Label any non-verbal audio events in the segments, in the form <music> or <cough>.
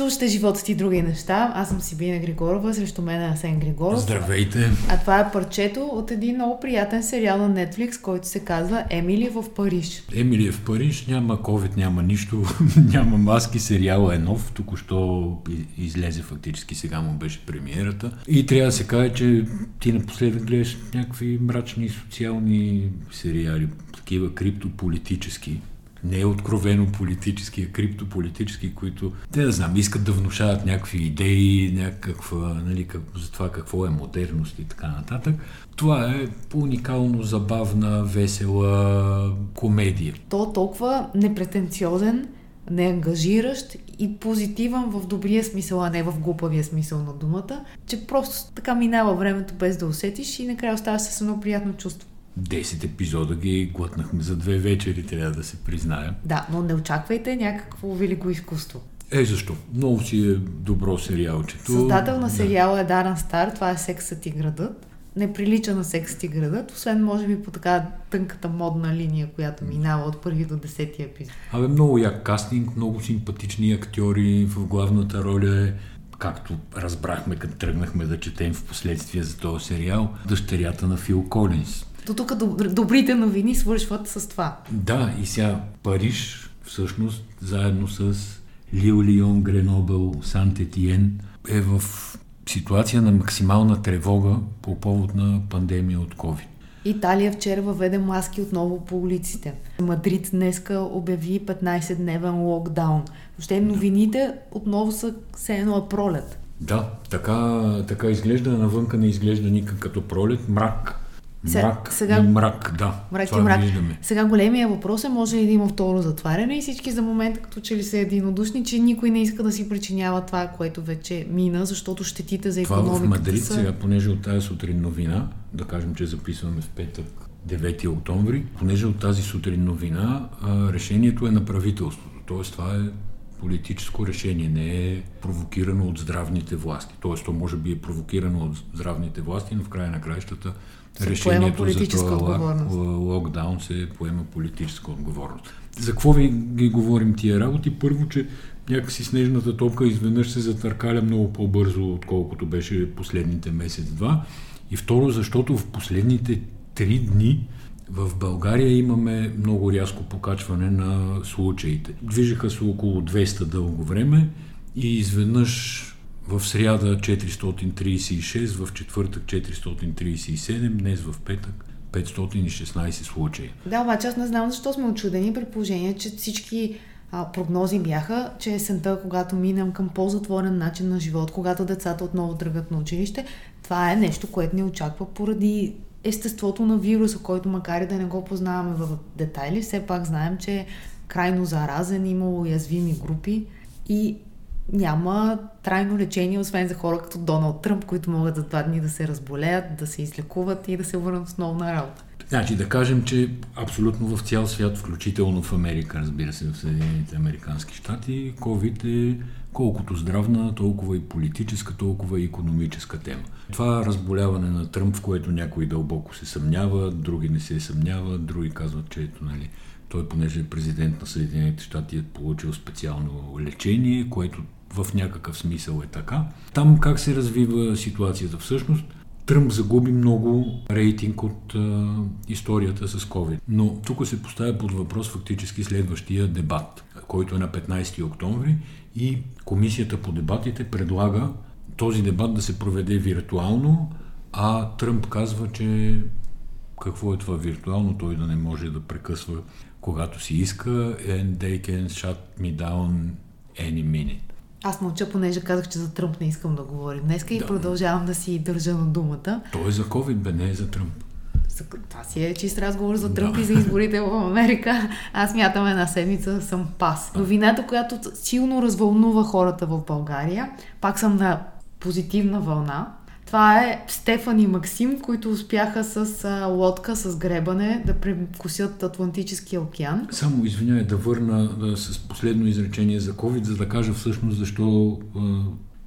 Слушате живота ти други неща. Аз съм Сибина Григорова, срещу мен е Асен Григоров. Здравейте! А това е парчето от един много приятен сериал на Netflix, който се казва Емили в Париж. Емили е в Париж, няма COVID, няма нищо, <laughs> няма маски, сериал е нов, току-що излезе фактически, сега му беше премиерата. И трябва да се каже, че ти напоследък гледаш някакви мрачни социални сериали, такива криптополитически не е откровено политически, а криптополитически, които, те да знам, искат да внушават някакви идеи, някаква, нали, как, за това какво е модерност и така нататък. Това е уникално забавна, весела комедия. То толкова непретенциозен, неангажиращ и позитивен в добрия смисъл, а не в глупавия смисъл на думата, че просто така минава времето без да усетиш и накрая оставаш с едно приятно чувство. 10 епизода ги глътнахме за две вечери, трябва да се признаем. Да, но не очаквайте някакво велико изкуство. Е, защо? Много си е добро сериалчето. Създател на сериала е Даран Стар, това е Сексът и градът. Не прилича на Сексът и градът, освен може би по така тънката модна линия, която минава от първи до десетия епизод. Абе, много як кастинг, много симпатични актьори в главната роля е както разбрахме, като тръгнахме да четем в последствие за този сериал, дъщерята на Фил Колинс. До тук добрите новини свършват с това. Да, и сега Париж, всъщност, заедно с Лил Лион, Гренобъл, Сант-Етиен, е в ситуация на максимална тревога по повод на пандемия от COVID. Италия вчера въведе маски отново по улиците. Мадрид днеска обяви 15-дневен локдаун. Въобще новините отново са все едно е пролет. Да, така, така изглежда, навънка не изглежда никак като пролет, мрак, Мрак сега, и мрак, да. Мрак това и мрак. Виждаме. Сега големия въпрос е, може ли да има второ затваряне и всички за момента като че ли са единодушни, че никой не иска да си причинява това, което вече мина, защото щетите за економиката Това в Мадрид са... сега, понеже от тази сутрин новина, да кажем, че записваме в петък 9 октомври, понеже от тази сутрин новина, решението е на правителството. Тоест това е политическо решение, не е провокирано от здравните власти. Тоест, то може би е провокирано от здравните власти, но в края на краищата се решението за това локдаун се поема политическа отговорност. За какво ви ги говорим тия работи? Първо, че някакси снежната топка изведнъж се затъркаля много по-бързо, отколкото беше последните месец-два. И второ, защото в последните три дни в България имаме много рязко покачване на случаите. Движиха се около 200 дълго време и изведнъж в сряда 436, в четвъртък 437, днес в петък 516 случаи. Да, обаче аз не знам защо сме очудени при положение, че всички а, прогнози бяха, че есента, когато минем към по-затворен начин на живот, когато децата отново тръгат на училище, това е нещо, което ни очаква поради естеството на вируса, който макар и да не го познаваме в детайли, все пак знаем, че е крайно заразен, има уязвими групи и няма трайно лечение, освен за хора като Доналд Тръмп, които могат за два дни да се разболеят, да се излекуват и да се върнат отново на работа. Значи да кажем, че абсолютно в цял свят, включително в Америка, разбира се, в Съединените Американски щати, COVID е колкото здравна, толкова и политическа, толкова и економическа тема. Това разболяване на Тръмп, в което някои дълбоко се съмняват, други не се съмняват, други казват, че ето, нали, той, понеже е президент на Съединените щати, е получил специално лечение, което в някакъв смисъл е така. Там как се развива ситуацията всъщност? Тръмп загуби много рейтинг от а, историята с COVID. Но тук се поставя под въпрос фактически следващия дебат, който е на 15 октомври и комисията по дебатите предлага този дебат да се проведе виртуално, а Тръмп казва, че какво е това виртуално, той да не може да прекъсва когато си иска and they can shut me down any minute. Аз мълча, понеже казах, че за Тръмп не искам да говорим днес и да. продължавам да си държа на думата. Той е за COVID, бе, не е за Тръмп. Това си е чист разговор за Тръмп да. и за изборите в Америка. Аз мятам една седмица съм пас. Новината, която силно развълнува хората в България, пак съм на позитивна вълна, това е Стефан и Максим, които успяха с а, лодка, с гребане да прекусят Атлантическия океан. Само извинявай да върна да, с последно изречение за COVID, за да кажа всъщност защо а,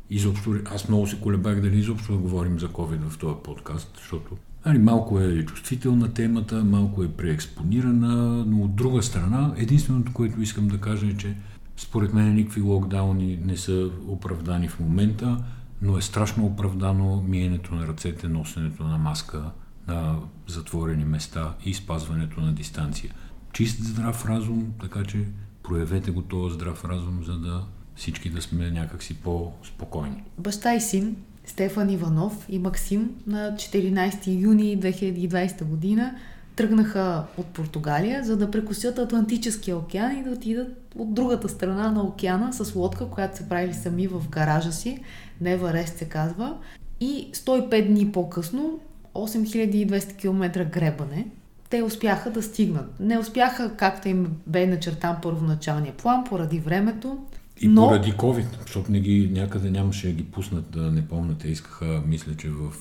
изобщо, аз много се колебах дали изобщо да говорим за COVID в този подкаст, защото Али, малко е чувствителна темата, малко е преекспонирана, но от друга страна, единственото, което искам да кажа е, че Според мен никакви локдауни не са оправдани в момента, но е страшно оправдано миенето на ръцете, носенето на маска на затворени места и спазването на дистанция. Чист здрав разум, така че проявете го този здрав разум, за да всички да сме някакси по-спокойни. Баща и син, Стефан Иванов и Максим на 14 юни 2020 година тръгнаха от Португалия, за да прекусят Атлантическия океан и да отидат от другата страна на океана с лодка, която се правили сами в гаража си. Неварест се казва. И 105 дни по-късно, 8200 км гребане, те успяха да стигнат. Не успяха, както им бе начертан първоначалния план, поради времето. И но... поради COVID, защото не ги, някъде нямаше да ги пуснат, да не помня, те искаха, мисля, че в...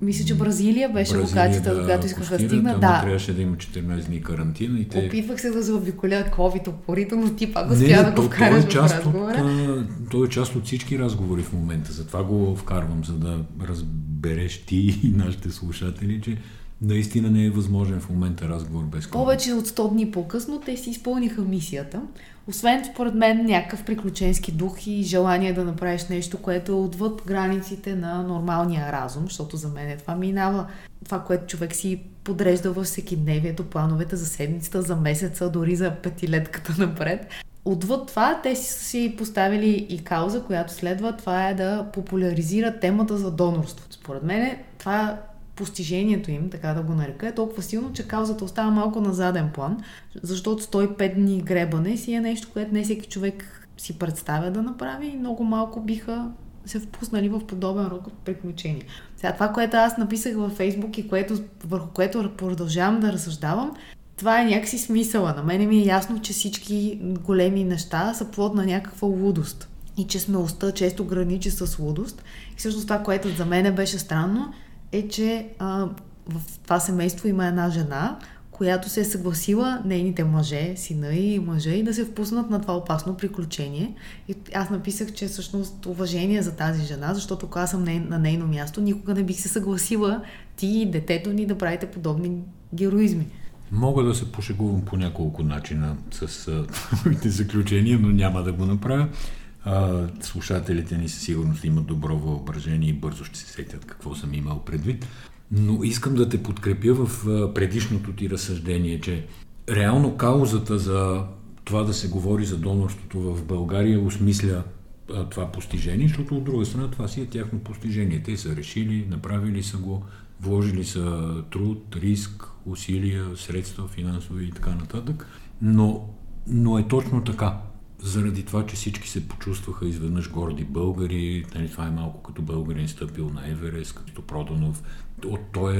Мисля, че Бразилия беше Бразилия локацията, да която искаха да стигнат. Да. трябваше да има 14 дни карантина и те... Опитвах се да заобиколя COVID опорито, но ти пак успя да го вкараш е част в разговора. От, той е част от всички разговори в момента, затова го вкарвам, за да разбереш ти и нашите слушатели, че наистина не е възможен в момента разговор без COVID. Повече от 100 дни по-късно те си изпълниха мисията. Освен, според мен, някакъв приключенски дух и желание да направиш нещо, което е отвъд границите на нормалния разум, защото за мен е това минава това, което човек си подрежда във всеки дневието, плановете за седмицата, за месеца, дори за петилетката напред. Отвъд това, те си, си поставили и кауза, която следва, това е да популяризират темата за донорство. Според мен, това постижението им, така да го нарека, е толкова силно, че каузата остава малко на заден план, защото 105 дни гребане си е нещо, което не всеки човек си представя да направи и много малко биха се впуснали в подобен род от приключения. Сега това, което аз написах във Фейсбук и което, върху което продължавам да разсъждавам, това е някакси смисъла. На мене ми е ясно, че всички големи неща са плод на някаква лудост. И че смелостта често граничи с лудост. И всъщност това, което за мен беше странно, е, че а, в това семейство има една жена, която се е съгласила нейните мъже, сина и мъжа и да се впуснат на това опасно приключение. И аз написах, че всъщност уважение за тази жена, защото ако аз съм на нейно място, никога не бих се съгласила ти и детето ни да правите подобни героизми. Мога да се пошегувам по няколко начина с твоите <laughs> заключения, но няма да го направя. А, слушателите ни със сигурност имат добро въображение и бързо ще се сетят какво съм имал предвид. Но искам да те подкрепя в предишното ти разсъждение, че реално каузата за това да се говори за донорството в България осмисля това постижение, защото от друга страна това си е тяхно постижение. Те са решили, направили са го, вложили са труд, риск, усилия, средства, финансови и така нататък. Но, но е точно така заради това, че всички се почувстваха изведнъж горди българи. Нали, това е малко като българин стъпил на Еверест, като Проданов. От този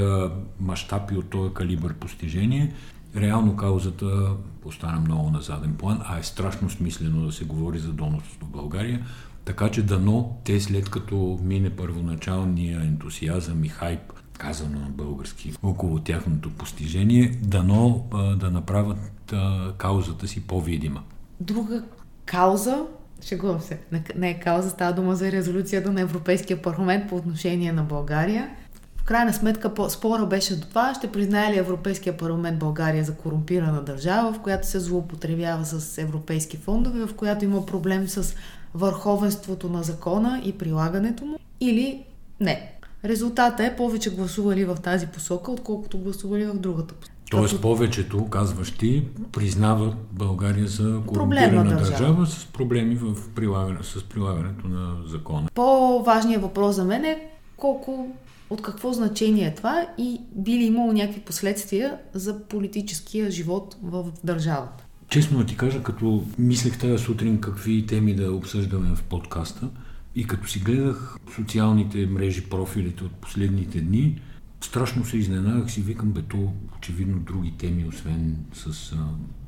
мащаб и от този калибър постижение, реално каузата остана много на заден план, а е страшно смислено да се говори за донорството в България. Така че дано те след като мине първоначалния ентусиазъм и хайп, казано на български, около тяхното постижение, дано да направят каузата си по-видима. Друга кауза, шегувам се, не е кауза, става дума за резолюцията на Европейския парламент по отношение на България. В крайна сметка спора беше до това, ще признае ли Европейския парламент България за корумпирана държава, в която се злоупотребява с европейски фондове, в която има проблем с върховенството на закона и прилагането му, или не. Резултата е повече гласували в тази посока, отколкото гласували в другата посока. Тоест Като... повечето, казваш ти, признават България за корумпирана държава. държава с проблеми в прилагане, с прилагането на закона. По-важният въпрос за мен е колко, от какво значение е това и би ли имало някакви последствия за политическия живот в държавата. Честно да ти кажа, като мислех тази сутрин какви теми да обсъждаме в подкаста и като си гледах социалните мрежи, профилите от последните дни, страшно се изненадах си, викам, бе, то очевидно други теми, освен с а,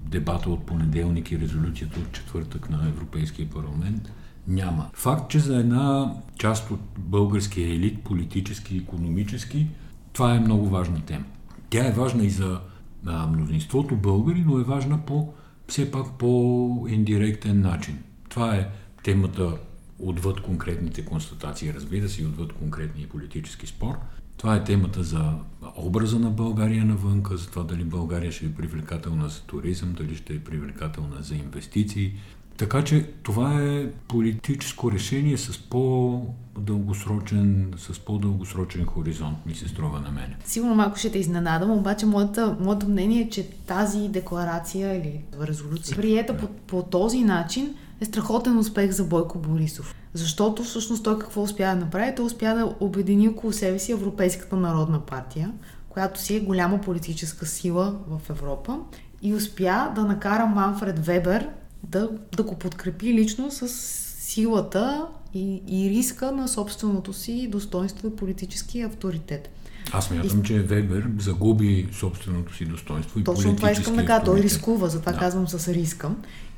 дебата от понеделник и резолюцията от четвъртък на Европейския парламент, няма. Факт, че за една част от българския елит, политически и економически, това е много важна тема. Тя е важна и за а, мнозинството българи, но е важна по все пак по индиректен начин. Това е темата отвъд конкретните констатации, разбира се, и отвъд конкретния политически спор – това е темата за образа на България навънка, за това дали България ще е привлекателна за туризъм, дали ще е привлекателна за инвестиции. Така че това е политическо решение с по-дългосрочен, с по-дългосрочен хоризонт, ми се струва на мен. Сигурно малко ще те изненадам, обаче моята, моето мнение е, че тази декларация или резолюция, приета по, по този начин, е страхотен успех за Бойко Борисов. Защото всъщност той какво успя да направи? Той успя да обедини около себе си Европейската народна партия, която си е голяма политическа сила в Европа и успя да накара Манфред Вебер да, да го подкрепи лично с силата и, и риска на собственото си достоинство и политически авторитет. Аз мятам, и... че Вебер загуби собственото си достоинство и Точно това искам да кажа. Той рискува, затова да. казвам с риска.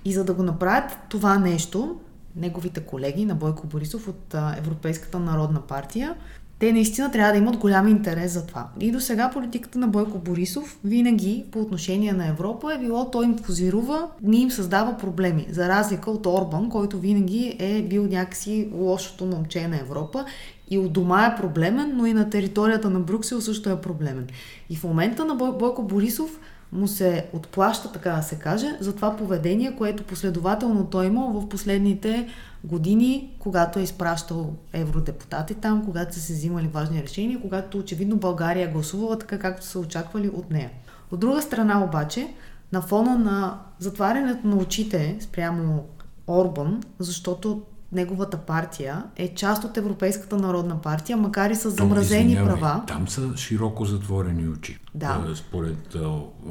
И за да го направят това нещо, неговите колеги на Бойко Борисов от Европейската народна партия те наистина трябва да имат голям интерес за това. И до сега политиката на Бойко Борисов винаги по отношение на Европа е било той им позирува, не им създава проблеми. За разлика от Орбан, който винаги е бил някакси лошото момче на Европа и от дома е проблемен, но и на територията на Брюксел също е проблемен. И в момента на Бойко Борисов му се отплаща, така да се каже, за това поведение, което последователно той има в последните години, когато е изпращал евродепутати там, когато са се взимали важни решения, когато очевидно България е гласувала така, както са очаквали от нея. От друга страна обаче, на фона на затварянето на очите спрямо Орбан, защото неговата партия е част от Европейската народна партия, макар и с замразени Том, права. Там са широко затворени очи. Да. Според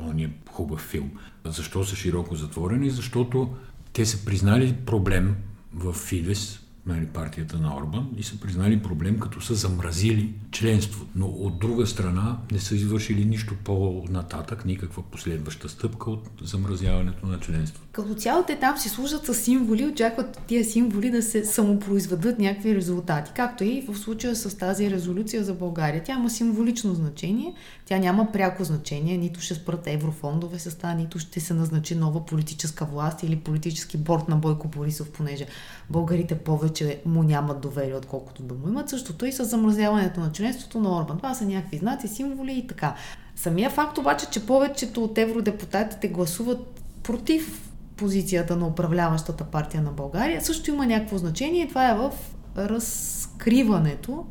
ония хубав филм. Защо са широко затворени? Защото те са признали проблем в Фидес, нали, партията на Орбан, и са признали проблем, като са замразили членство. Но от друга страна не са извършили нищо по-нататък, никаква последваща стъпка от замразяването на членство. Като цяло те там си служат с символи, очакват тия символи да се самопроизведат някакви резултати. Както и в случая с тази резолюция за България. Тя има символично значение, тя няма пряко значение, нито ще спрат еврофондове с това, нито ще се назначи нова политическа власт или политически борт на Бойко Борисов, понеже българите повече му нямат доверие, отколкото да му имат. Същото и с замразяването на членството на Орбан. Това са някакви знаци, символи и така. Самия факт обаче, че повечето от евродепутатите гласуват против позицията на управляващата партия на България, също има някакво значение и това е в разкриването,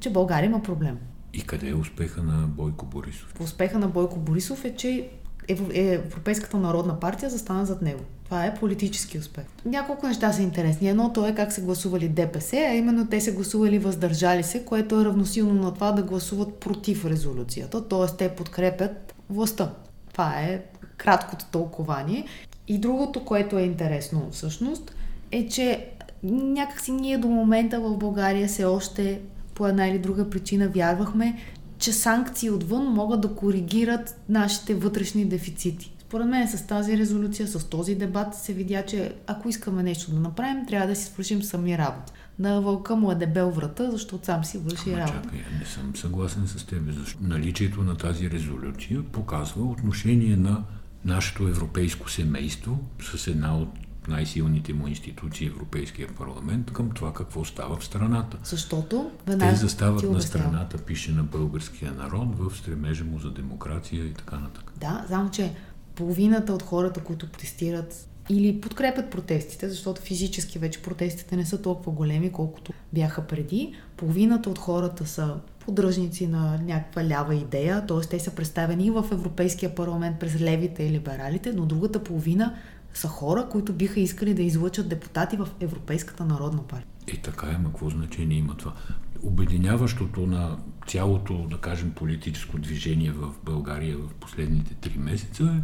че България има проблем. И къде е успеха на Бойко Борисов? Успеха на Бойко Борисов е, че Европейската народна партия застана зад него. Това е политически успех. Няколко неща са интересни. Едното е как се гласували ДПС, а именно те се гласували въздържали се, което е равносилно на това да гласуват против резолюцията, т.е. те подкрепят властта. Това е краткото тълкование. И другото, което е интересно всъщност, е, че някакси ние до момента в България все още по една или друга причина вярвахме, че санкции отвън могат да коригират нашите вътрешни дефицити. Според мен с тази резолюция, с този дебат се видя, че ако искаме нещо да направим, трябва да си свършим сами работа. На вълка му е дебел врата, защото сам си върши Ама, работа. Чакай, не съм съгласен с теб, защото наличието на тази резолюция показва отношение на нашето европейско семейство с една от най-силните му институции, Европейския парламент, към това какво става в страната. Защото те застават на страната, пише на българския народ, в стремежа му за демокрация и така нататък. Да, само че половината от хората, които протестират или подкрепят протестите, защото физически вече протестите не са толкова големи, колкото бяха преди. Половината от хората са поддръжници на някаква лява идея, т.е. те са представени и в Европейския парламент през левите и либералите, но другата половина са хора, които биха искали да излъчат депутати в Европейската народна партия. И така е, ма какво значение има това? Обединяващото на цялото, да кажем, политическо движение в България в последните три месеца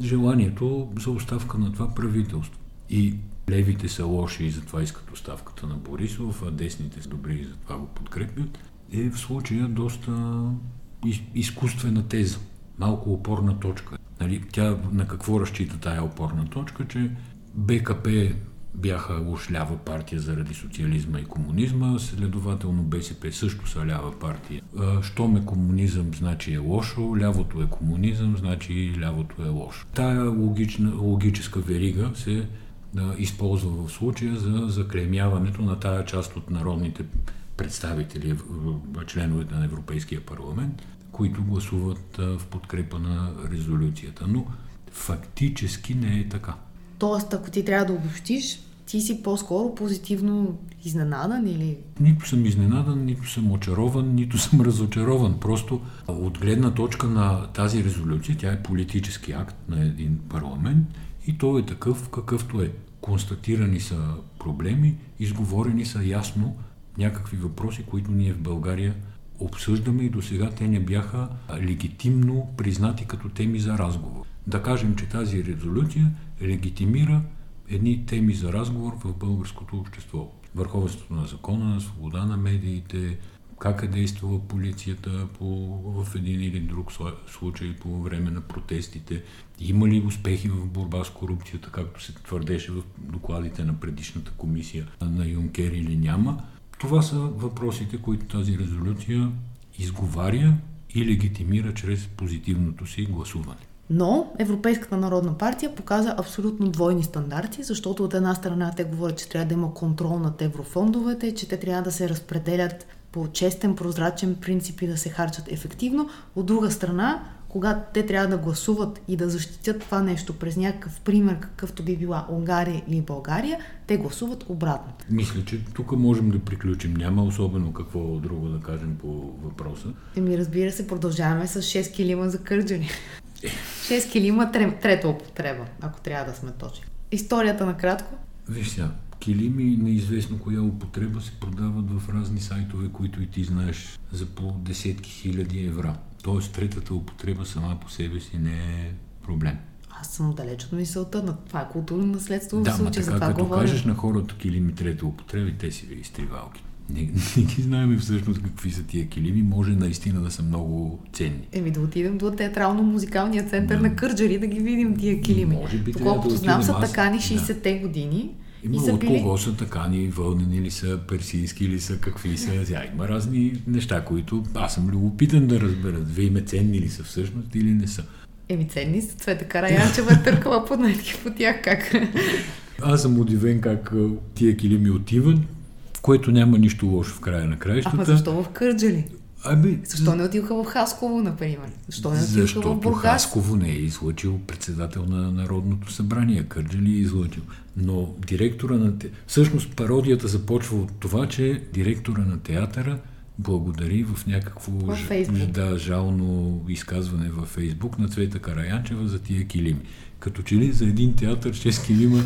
е желанието за оставка на това правителство. И левите са лоши и затова искат оставката на Борисов, а десните са добри и затова го подкрепят, е в случая доста изкуствена теза, малко опорна точка. Нали, тя на какво разчита тая опорна точка, че БКП бяха уж лява партия заради социализма и комунизма, следователно БСП също са лява партия. Щом е комунизъм, значи е лошо, лявото е комунизъм, значи и лявото е лошо. Тая логична, логическа верига се да, използва в случая за заклемяването на тая част от народните представители, членовете на Европейския парламент, които гласуват в подкрепа на резолюцията. Но фактически не е така. тоест, ако ти трябва да обобщиш, ти си по-скоро позитивно изненадан или... Нито съм изненадан, нито съм очарован, нито <laughs> съм разочарован. Просто от гледна точка на тази резолюция, тя е политически акт на един парламент и той е такъв какъвто е. Констатирани са проблеми, изговорени са ясно някакви въпроси, които ние в България обсъждаме и до сега те не бяха легитимно признати като теми за разговор. Да кажем, че тази резолюция легитимира едни теми за разговор в българското общество. Върховенството на закона, свобода на медиите, как е действала полицията по, в един или друг случай по време на протестите, има ли успехи в борба с корупцията, както се твърдеше в докладите на предишната комисия на Юнкер или няма. Това са въпросите, които тази резолюция изговаря и легитимира чрез позитивното си гласуване. Но Европейската народна партия показа абсолютно двойни стандарти, защото от една страна те говорят, че трябва да има контрол над еврофондовете, че те трябва да се разпределят по честен, прозрачен принцип и да се харчат ефективно. От друга страна, когато те трябва да гласуват и да защитят това нещо през някакъв пример, какъвто би била Унгария или България, те гласуват обратно. Мисля, че тук можем да приключим. Няма особено какво друго да кажем по въпроса. Еми, разбира се, продължаваме с 6 килима за кърджани. 6 килима трета употреба, ако трябва да сме точни. Историята накратко? Виж сега, килими неизвестно коя употреба се продават в разни сайтове, които и ти знаеш за по десетки хиляди евра. Тоест третата употреба сама по себе си не е проблем. Аз съм далеч от мисълта на това е културно наследство да, в случая. Да, така, като говоря. кажеш на хората килими трета употреба, те си ви изтривалки. Не, не ги знаем всъщност какви са тия килими. Може наистина да са много ценни. Еми да отидем до театрално-музикалния център да. на Кърджари да ги видим тия килими. Може би Доколкото да знам са такани 60-те да. години. Има и от били... кого са такани, вълнени ли са, персийски ли са, какви са. Зя, има разни неща, които аз съм любопитен да разбера. Вие име ценни ли са всъщност или не са. Еми ценни са. Цвета Караянчева търкала поднетки по тях как. Аз съм удивен как тия килими отиват което няма нищо лошо в края на краищата. Ама защо в Кърджали? Ами, защо не отиваха в Хасково, например? Защо не Защото в Бургас? Хасково не е излъчил председател на Народното събрание, Кърджали е излъчил. Но директора на... Те... Всъщност пародията започва от това, че директора на театъра благодари в някакво в да, жално изказване във Фейсбук на Цвета Караянчева за тия килими. Като че ли за един театър 6 килима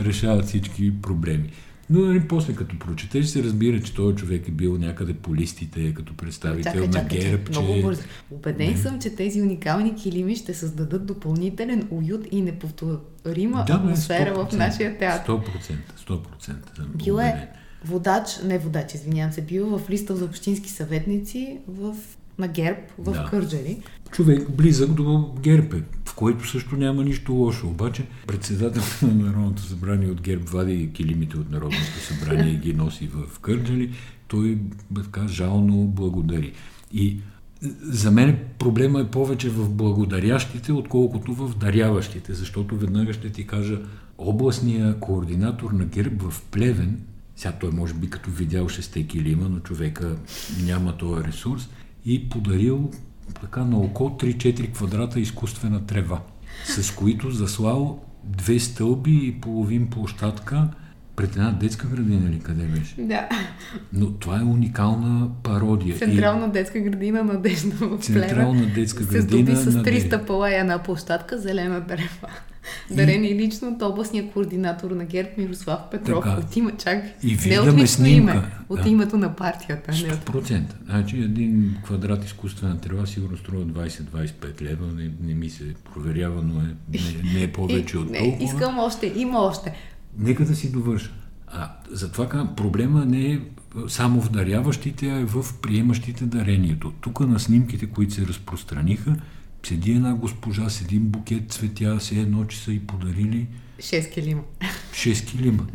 решават всички проблеми. Но нали, после като прочетеш се разбира, че този човек е бил някъде по листите като представител чакай, на чакай, ГЕРБ. Чакай, че... Много Убеден не. съм, че тези уникални килими ще създадат допълнителен уют и неповторима да, атмосфера в нашия театър. 100%. 100%. Бил е водач, не водач, извинявам се, бил в листа за общински съветници в на ГЕРБ в да. Кърджали. Човек близък до ГЕРБ, в което също няма нищо лошо. Обаче председател на Народното събрание от ГЕРБ вади килимите от Народното събрание и ги носи в Кърджали. Той така жално благодари. И за мен проблема е повече в благодарящите, отколкото в даряващите, защото веднага ще ти кажа, областния координатор на ГЕРБ в Плевен, сега той може би като видял шесте килима, но човека няма този ресурс, и подарил така на око 3-4 квадрата изкуствена трева, с които заслал две стълби и половин площадка пред една детска градина или къде беше? Да. Но това е уникална пародия. Централна и... детска градина Надежда в Централна детска градина С 300 пала и една площадка, зелена трева. Дарени и... лично от областния координатор на ГЕРБ Мирослав Петров. Така. От има, чак, и не от снимка. име, от да. името на партията. 100%. Значи един квадрат изкуствена трева сигурно струва 20-25 лева. Не, не ми се проверява, но е, не, не е <laughs> повече от толкова. Искам още, има още. Нека да си довърша. А, затова проблема не е само в даряващите, а е в приемащите дарението. Тук на снимките, които се разпространиха, седи една госпожа с един букет цветя, се едно, че са и подарили 6 килима. 6 килима.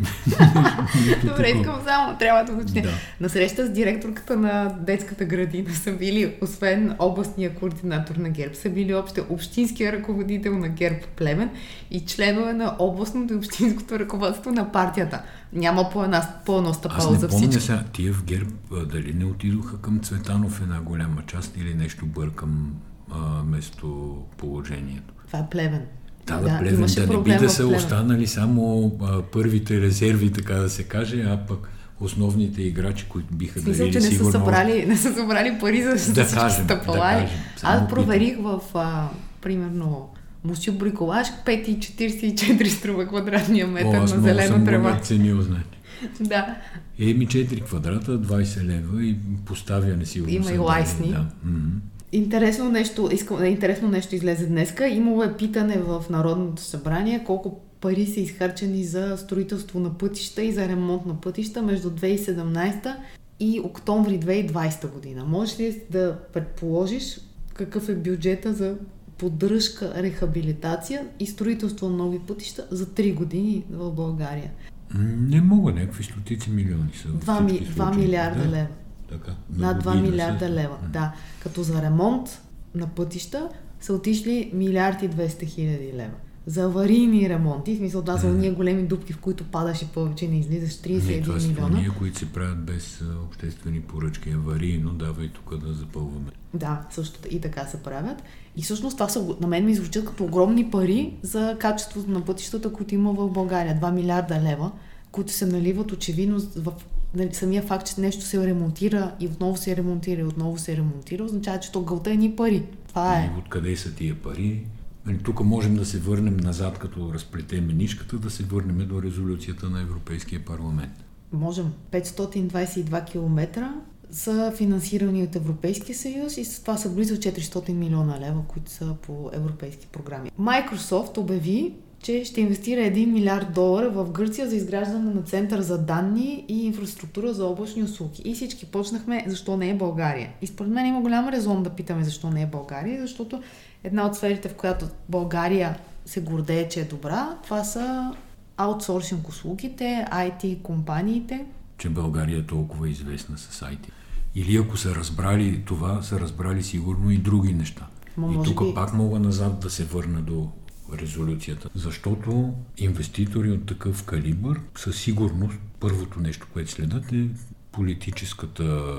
Добре, искам само, трябва да уточня. Да. На среща с директорката на детската градина са били, освен областния координатор на ГЕРБ, са били още общинския ръководител на ГЕРБ Племен и членове на областното и общинското ръководство на партията. Няма по, една, по едно стъпало за всички. Аз не помня тия в ГЕРБ дали не отидоха към Цветанов една голяма част или нещо бъркам а, местоположението. Това е Плевен. Да, да, Плевен, да не би да са останали само а, първите резерви, така да се каже, а пък основните играчи, които биха да Смисъл, че не са, събрали, не са събрали пари за да, да кажем, да кажем. Аз проверих в, а, примерно, Мусю Бриколаж 5,44 струва квадратния метър О, на зелена трева. ценил, значи. да. Еми 4 квадрата, 20 лева и поставяне си. Има и лайсни. Да. Mm-hmm. Интересно нещо, искам, интересно нещо излезе днеска. Имало е питане в Народното събрание колко пари са изхарчени за строителство на пътища и за ремонт на пътища между 2017 и октомври 2020 година. Можеш ли да предположиш какъв е бюджета за поддръжка, рехабилитация и строителство на нови пътища за 3 години в България? Не мога, някакви стотици милиони са. 2, ми, 2 милиарда да, лева. Така, Над 2 милиарда са... лева, да. Като за ремонт на пътища са отишли милиарди 200 хиляди лева за аварийни ремонти, в смисъл да, за ние големи дупки, в които падаше повече, не излизаш 31 не, това милиона. Ние, които се правят без обществени поръчки, аварийно, давай тук да запълваме. Да, също и така се правят. И всъщност това са, на мен ми звучат като огромни пари за качеството на пътищата, които има в България. 2 милиарда лева, които се наливат очевидно в нали, самия факт, че нещо се ремонтира и отново се ремонтира и отново се ремонтира, означава, че то гълта е ни пари. Това е. И откъде са тия пари? Нали, тук можем да се върнем назад, като разплетем нишката, да се върнем до резолюцията на Европейския парламент. Можем. 522 км са финансирани от Европейския съюз и това са близо 400 милиона лева, които са по европейски програми. Microsoft обяви, че ще инвестира 1 милиард долара в Гърция за изграждане на център за данни и инфраструктура за облачни услуги. И всички почнахме защо не е България. И според мен има голям резон да питаме защо не е България, защото една от сферите, в която България се гордее, че е добра, това са аутсорсинг услугите, IT компаниите. Че България е толкова известна с IT. Или ако са разбрали това, са разбрали сигурно и други неща. Ма, и тук би... пак мога назад да се върна до резолюцията. Защото инвеститори от такъв калибър със сигурност първото нещо, което следят е политическата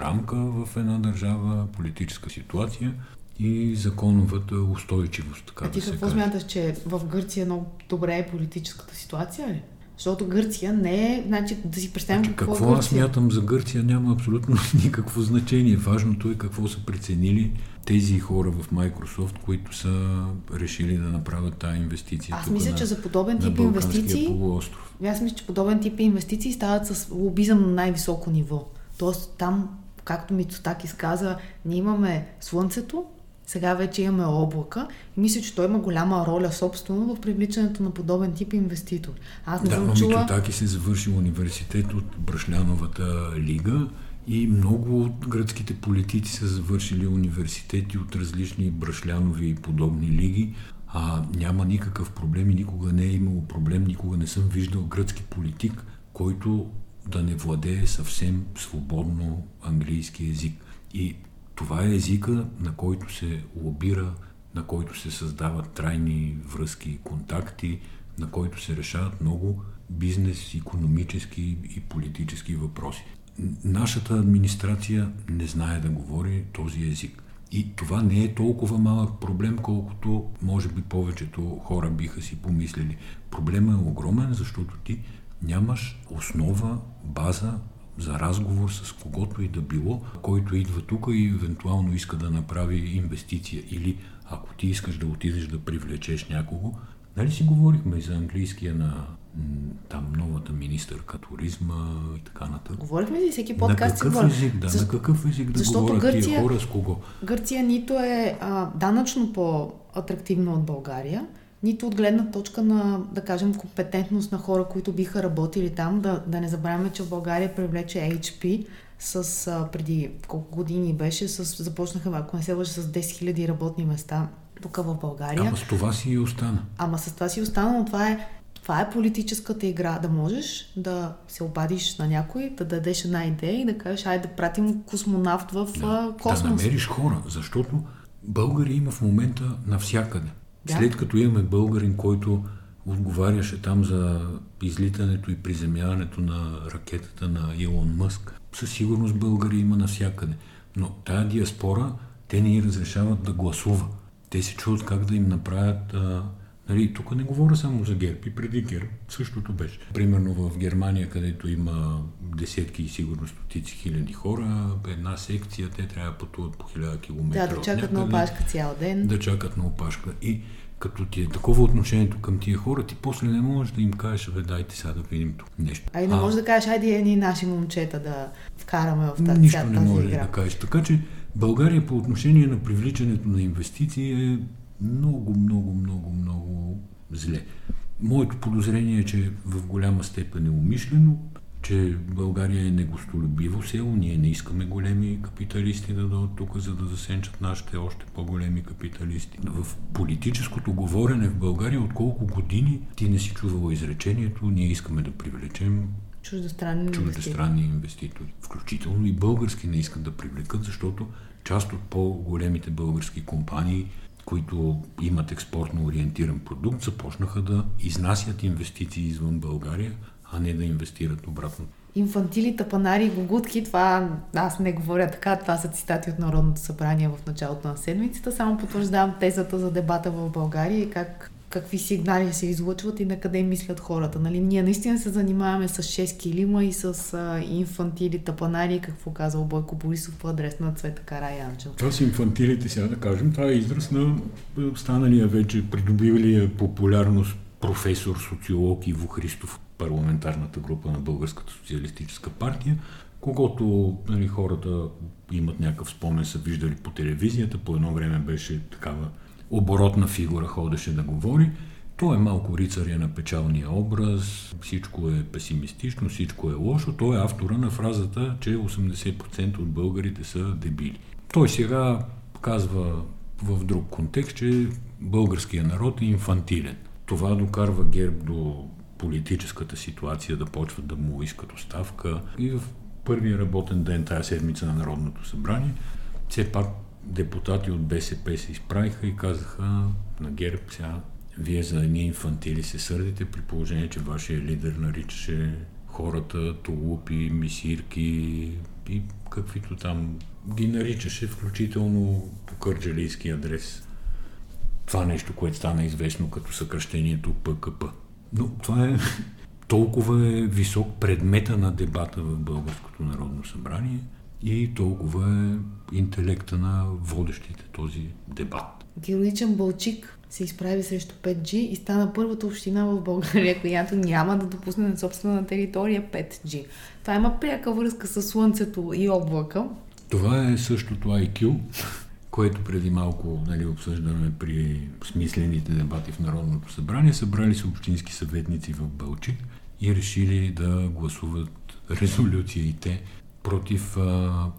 рамка в една държава, политическа ситуация и законовата устойчивост. Така а ти да какво смяташ, че в Гърция много добре е политическата ситуация ли? Защото Гърция не е, значи да си представим значи, какво, какво е аз смятам за Гърция няма абсолютно <laughs> никакво значение. Важното е какво са преценили тези хора в Microsoft, които са решили да направят тази инвестиция. Аз мисля, на, че за подобен тип инвестиции. Полуостров. Аз мисля, че подобен тип инвестиции стават с лобизъм на най-високо ниво. Тоест там, както Мицотаки каза, ние имаме слънцето, сега вече имаме облака и мисля, че той има голяма роля собствено в привличането на подобен тип инвеститор. Аз не да, съм чула... Митотаки се завърши университет от Брашляновата лига и много от гръцките политици са завършили университети от различни брашлянови и подобни лиги. А няма никакъв проблем и никога не е имало проблем, никога не съм виждал гръцки политик, който да не владее съвсем свободно английски язик. И това е езика, на който се лобира, на който се създават трайни връзки, контакти, на който се решават много бизнес, економически и политически въпроси. Нашата администрация не знае да говори този език. И това не е толкова малък проблем, колкото може би повечето хора биха си помислили. Проблемът е огромен, защото ти нямаш основа, база, за разговор с когото и да било, който идва тук и евентуално иска да направи инвестиция. Или ако ти искаш да отидеш да привлечеш някого, нали си говорихме за английския на там новата министърка туризма и така нататък. Говорихме ли всеки подкаст? На какъв език, да, За... на какъв език да Защото говорят Гърция, тия хора с кого? Гърция нито е а, данъчно по-атрактивна от България, нито от гледна точка на, да кажем, компетентност на хора, които биха работили там. Да, да не забравяме, че в България привлече HP с а, преди колко години беше, с, започнаха, ако не се лъжа, с 10 000 работни места тук в България. Ама с това си и остана. Ама с това си остана, но това е, това е политическата игра. Да можеш да се обадиш на някой, да дадеш една идея и да кажеш, айде да пратим космонавт в да, космос. Да намериш хора, защото българи има в момента навсякъде. Да. След като имаме българин, който отговаряше там за излитането и приземяването на ракетата на Илон Мъск, със сигурност българи има навсякъде. Но тая диаспора, те ни разрешават да гласува. Те се чуват как да им направят а, Нали, тук не говоря само за ГЕРБ и преди ГЕРБ. Същото беше. Примерно в Германия, където има десетки и сигурно стотици хиляди хора, една секция, те трябва да пътуват по хиляда километра. Да, да чакат на опашка цял ден. Да чакат на опашка. И като ти е такова отношението към тия хора, ти после не можеш да им кажеш, бе, дайте сега да видим тук нещо. А и не можеш да кажеш, айде едни наши момчета да вкараме в тази, Нищо не може игра. да кажеш. Така че България по отношение на привличането на инвестиции е много, много, много, много зле. Моето подозрение е, че в голяма степен е умишлено, че България е негостолюбиво село, ние не искаме големи капиталисти да дойдат тук, за да засенчат нашите още по-големи капиталисти. В политическото говорене в България от колко години ти не си чувала изречението, ние искаме да привлечем Чуждестранни чуждестранни инвеститори. Включително и български не искат да привлекат, защото част от по-големите български компании, които имат експортно ориентиран продукт, започнаха да изнасят инвестиции извън България, а не да инвестират обратно. Инфантили, тапанари и гогутки, това аз не говоря така, това са цитати от Народното събрание в началото на седмицата, само потвърждавам тезата за дебата в България и как какви сигнали се излъчват и на къде мислят хората. Нали? Ние наистина се занимаваме с 6 килима и с а, инфантили, тапанари, какво казал Бойко Борисов по адрес на Цвета Караянчев. Това с инфантилите, сега да кажем, това е израз на станалия вече придобивалия популярност професор, социолог Иво Христов, парламентарната група на Българската социалистическа партия, когато нали, хората имат някакъв спомен, са виждали по телевизията, по едно време беше такава оборотна фигура, ходеше да говори. Той е малко рицаря на печалния образ, всичко е песимистично, всичко е лошо. Той е автора на фразата, че 80% от българите са дебили. Той сега казва в друг контекст, че българският народ е инфантилен. Това докарва ГЕРБ до политическата ситуация да почват да му искат оставка. И в първия работен ден тази седмица на Народното събрание все пак депутати от БСП се изправиха и казаха на ГЕРБ сега вие за едни инфантили се сърдите при положение, че вашия лидер наричаше хората тулупи, мисирки и каквито там ги наричаше, включително по кърджалийски адрес. Това нещо, което стана известно като съкръщението ПКП. Но това е толкова е висок предмета на дебата в Българското народно събрание и толкова е интелекта на водещите този дебат. Героичен Бълчик се изправи срещу 5G и стана първата община в България, <laughs> която няма да допусне на собствена територия 5G. Това има пряка връзка с Слънцето и облака. Това е същото IQ, което преди малко нали, обсъждаме при смислените дебати в Народното събрание. Събрали се общински съветници в Бълчик и решили да гласуват резолюция и те против а,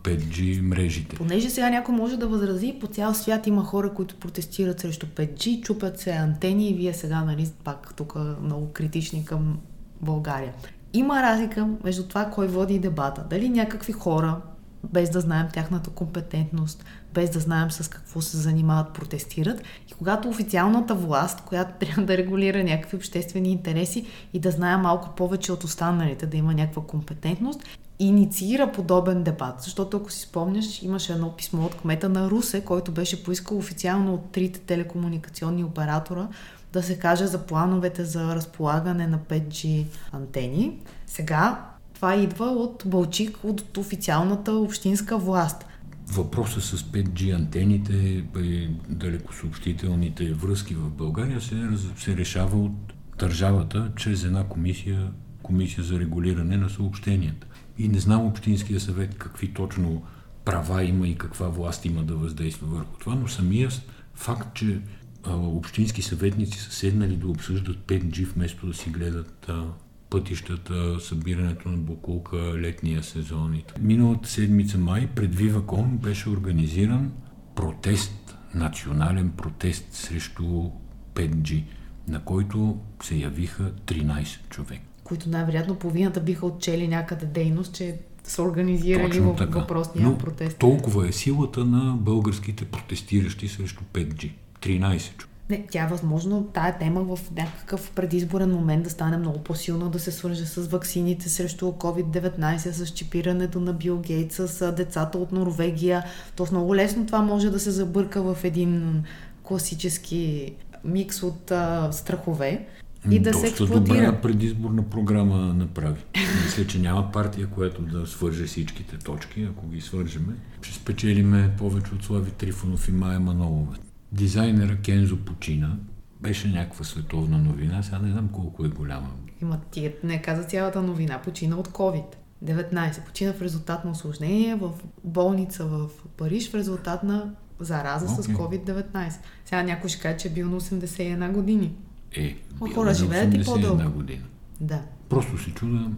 5G мрежите. Понеже сега някой може да възрази, по цял свят има хора, които протестират срещу 5G, чупят се антени и вие сега, нали, пак тук много критични към България. Има разлика между това, кой води дебата. Дали някакви хора, без да знаем тяхната компетентност, без да знаем с какво се занимават, протестират. И когато официалната власт, която <laughs> трябва да регулира някакви обществени интереси и да знае малко повече от останалите, да има някаква компетентност, инициира подобен дебат. Защото ако си спомняш, имаше едно писмо от кмета на Русе, който беше поискал официално от трите телекомуникационни оператора да се каже за плановете за разполагане на 5G антени. Сега това идва от Бълчик, от официалната общинска власт. Въпросът с 5G антените и далекосъобщителните връзки в България се, се решава от държавата чрез една комисия, комисия за регулиране на съобщенията. И не знам Общинския съвет какви точно права има и каква власт има да въздейства върху това, но самия факт, че а, общински съветници са седнали да обсъждат 5G вместо да си гледат а, пътищата, събирането на букулка, летния сезон. И Миналата седмица май пред Виваком беше организиран протест, национален протест срещу 5G, на който се явиха 13 човека. Които най-вероятно половината биха отчели някъде дейност, че са организирали Точно в въпросния Но протест. толкова е силата на българските протестиращи срещу 5G. 13 човека. Не, тя е възможно тая тема в някакъв предизборен момент да стане много по-силна, да се свърже с ваксините срещу COVID-19, с чипирането на Бил Гейтс, с децата от Норвегия. То много лесно това може да се забърка в един класически микс от а, страхове и да Доста се експлуатира. добра предизборна програма направи. Мисля, че няма партия, която да свърже всичките точки. Ако ги свържеме, ще спечелиме повече от Слави Трифонов и Майя Манолова. Дизайнера Кензо почина. Беше някаква световна новина. Сега не знам колко е голяма. Има ти не каза цялата новина. Почина от COVID-19. Почина в резултат на осложнение в болница в Париж в резултат на зараза с Окей. COVID-19. Сега някой ще каже, че е бил на 81 години. Е, Ма бил хора на живеят и 81 по-дълго. година. Да. Просто се чуда.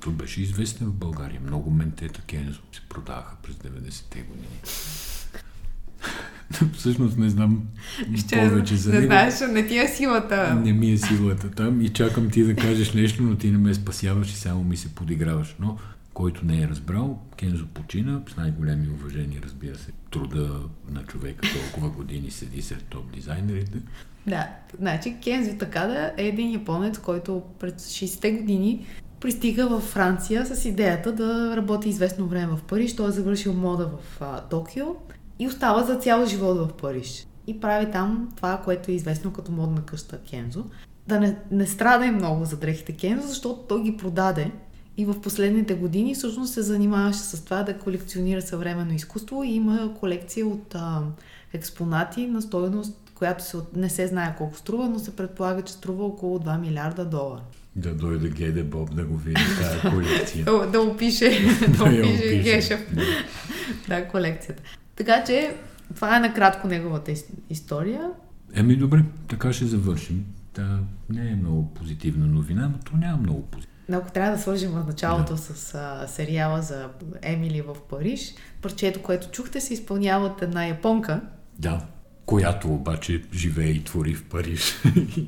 Той беше известен в България. Много ментета Кензо се продаваха през 90-те години. <laughs> Всъщност не знам повече за не него. знаеш, не ти е силата. Не ми е силата там и чакам ти да кажеш нещо, но ти не ме спасяваш и само ми се подиграваш. Но който не е разбрал, Кензо почина с най-големи уважения, разбира се. Труда на човека толкова години седи сред топ дизайнерите. Да, значи Кензо Такада е един японец, който през 60-те години пристига във Франция с идеята да работи известно време в Париж. Той е завършил мода в а, Токио и остава за цял живот в Париж. И прави там това, което е известно като модна къща Кензо. Да не, не страда много за дрехите Кензо, защото той ги продаде и в последните години всъщност се занимаваше с това да колекционира съвременно изкуство и има колекция от а, експонати на стоеност, която се, от- не се знае колко струва, но се предполага, че струва около 2 милиарда долара. Да дойде Геде Боб да го види тази колекция. <laughs> Да, да опише, <laughs> да Да опише. Гешев. Да. Да, колекцията. Така че, това е накратко неговата ис- история. Еми добре, така ще завършим. Та не е много позитивна новина, но то няма много позитивна. Но ако трябва да свържим в началото с а, сериала за Емили в Париж, парчето, което чухте, се изпълнява от една японка, Да, която обаче живее и твори в Париж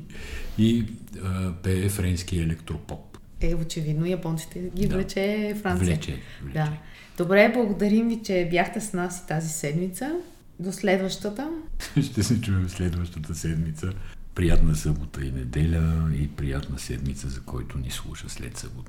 <laughs> и а, пее френски електропоп. е очевидно японците ги Да. влече Франция. Влече, влече. Да. Добре, благодарим ви, че бяхте с нас и тази седмица. До следващата. <laughs> Ще се чуем следващата седмица. Приятна събота и неделя и приятна седмица, за който ни слуша след събота.